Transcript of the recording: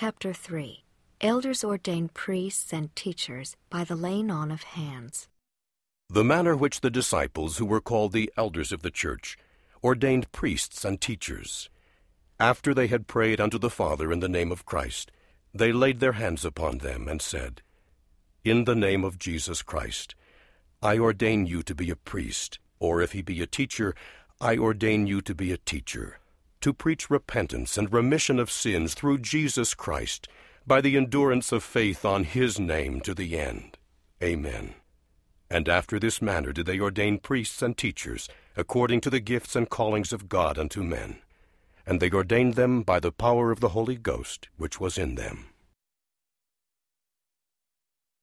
Chapter 3 Elders ordain priests and teachers by the laying on of hands. The manner which the disciples, who were called the elders of the church, ordained priests and teachers. After they had prayed unto the Father in the name of Christ, they laid their hands upon them and said, In the name of Jesus Christ, I ordain you to be a priest, or if he be a teacher, I ordain you to be a teacher, to preach repentance and remission of sins through Jesus Christ, by the endurance of faith on his name to the end. Amen. And after this manner did they ordain priests and teachers, according to the gifts and callings of God unto men. And they ordained them by the power of the Holy Ghost, which was in them.